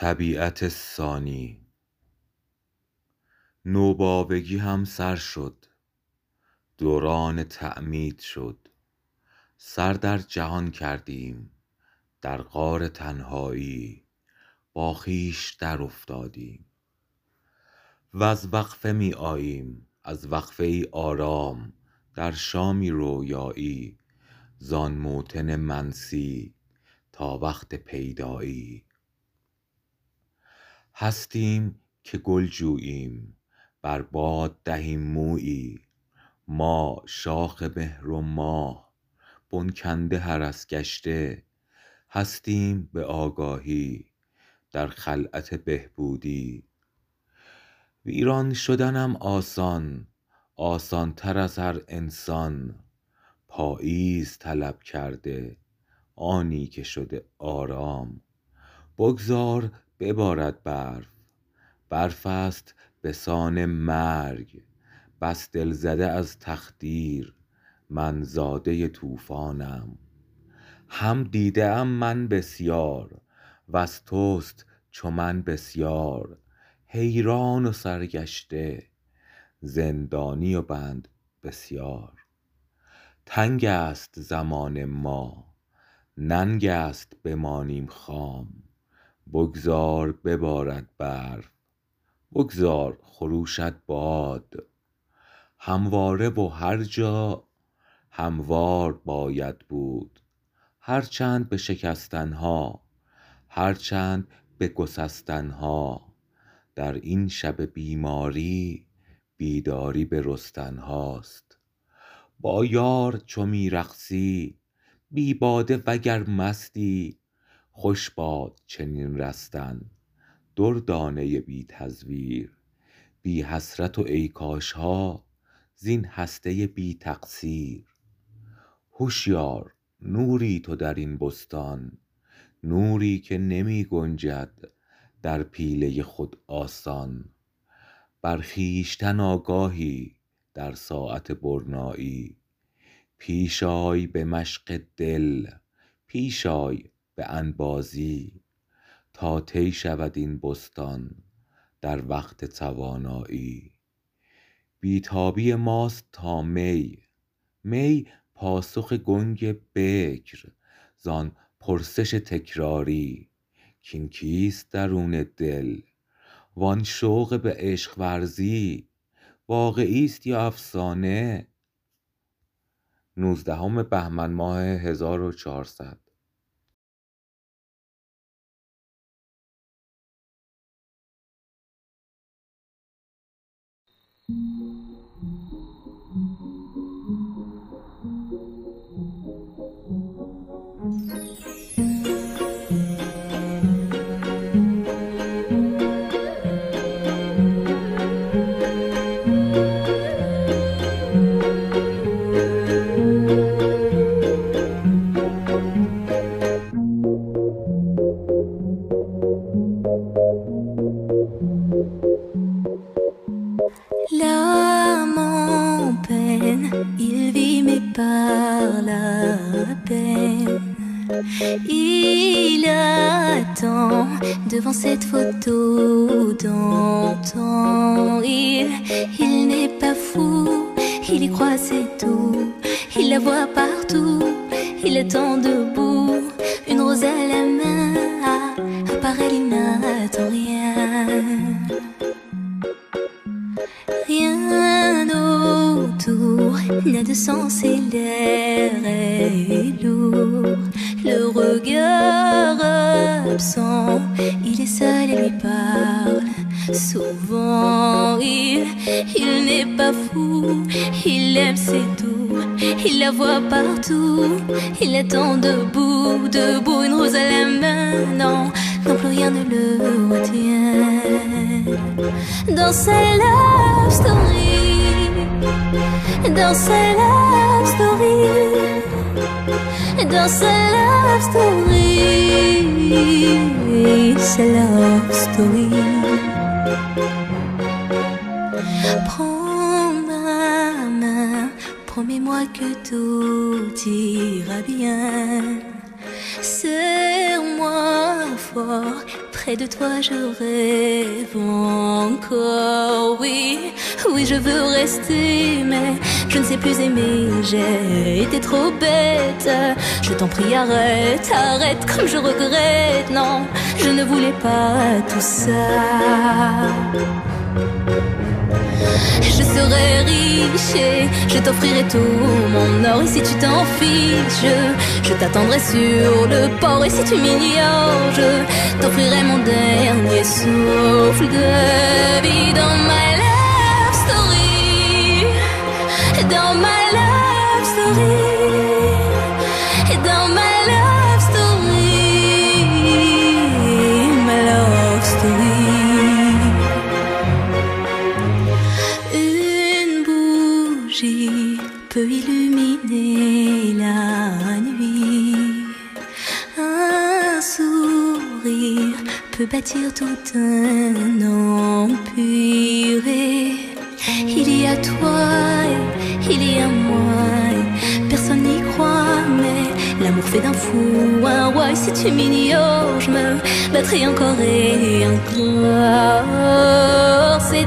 طبیعت ثانی. نوباوگی هم سر شد. دوران تعمید شد. سر در جهان کردیم. در غار تنهایی. با خویش درافتادیم وز وقفه می آییم. از وقفه ای آرام. در شامی رویایی. زان موطن منسی. تا وقت پیدایی. هستیم که گل جوییم بر باد دهیم مویی. ما شاخ مهر و ماه بن کنده هرس گشته. هستیم به آگاهی در خلعت بهبودی. ویران شدنم آسان آسان تر از هر انسان. پاییز طلب کرده آنی که شده آرام. بگذار ببارد برف. برف است به سان مرگ. بس دل زده از تقدیر من زاده طوفانم. هم دیده ام من بسیار وز توست چو من بسیار. حیران و سرگشته زندانی و بند بسیار. تنگ است زمان ما ننگ است بمانیم خام. بگذار ببارد برف بگذار خروشد باد. همواره و هر جا هموار باید بود هر چند به شکستن ها هر چند به گسستن ها. در این شب بیماری بیداری به رستن هاست. با یار چو می رقصی بی باده وگر مستی خوش باد چنین رستن دردانه بی تزویر. بی حسرت و ای کاش ها زین هسته بی تقصیر. هشیار نوری تو در این بستان. نوری که نمی گنجد در پیله خود آسان. بر خویشتن آگاهی در ساعت برنایی. پیش آی به مشق دل پیش آی به انبازی. تا طی شود این بستان در وقت توانایی. بیتابی ماست تا می. می پاسخ گنگ بکر زان پرسش تکراری. کین کیست درون دل؟ وان شوق به عشق ورزی. واقعی است یا افسانه؟ 19 بهمن ماه 1400 thank you Il attend devant cette photo d'antan. Il, il n'est pas fou, il y croit c'est tout. Il la voit partout, il attend debout, une rose à la main. Part elle, il n'attend rien. Rien autour n'a de sens et l'air est lourd. Le regard absent, il est seul et lui parle. Souvent, il, il n'est pas fou, il aime c'est tout. Il la voit partout, il attend debout, debout, une rose à la main. Non, non plus rien ne le retient. Dans sa love story, dans sa love story, dans sa love story, sa love story. Prends ma main, promets-moi que tout ira bien. Serre-moi fort, Près de toi, je rêve encore. Oui, oui, je veux rester, mais je ne sais plus aimer. J'ai été trop bête. Je t'en prie, arrête, arrête, comme je regrette. Non, je ne voulais pas tout ça. Je serai riche et je t'offrirai tout mon or. Et si tu t'en fiches, je t'attendrai sur le port. Et si tu m'ignores, je t'offrirai mon dernier souffle de vie dans bâtir tout un empire. Et Il y a toi, il y a moi. Personne n'y croit, mais l'amour fait d'un fou un roi. Si tu m'ignores, je me battrai encore et encore. C'est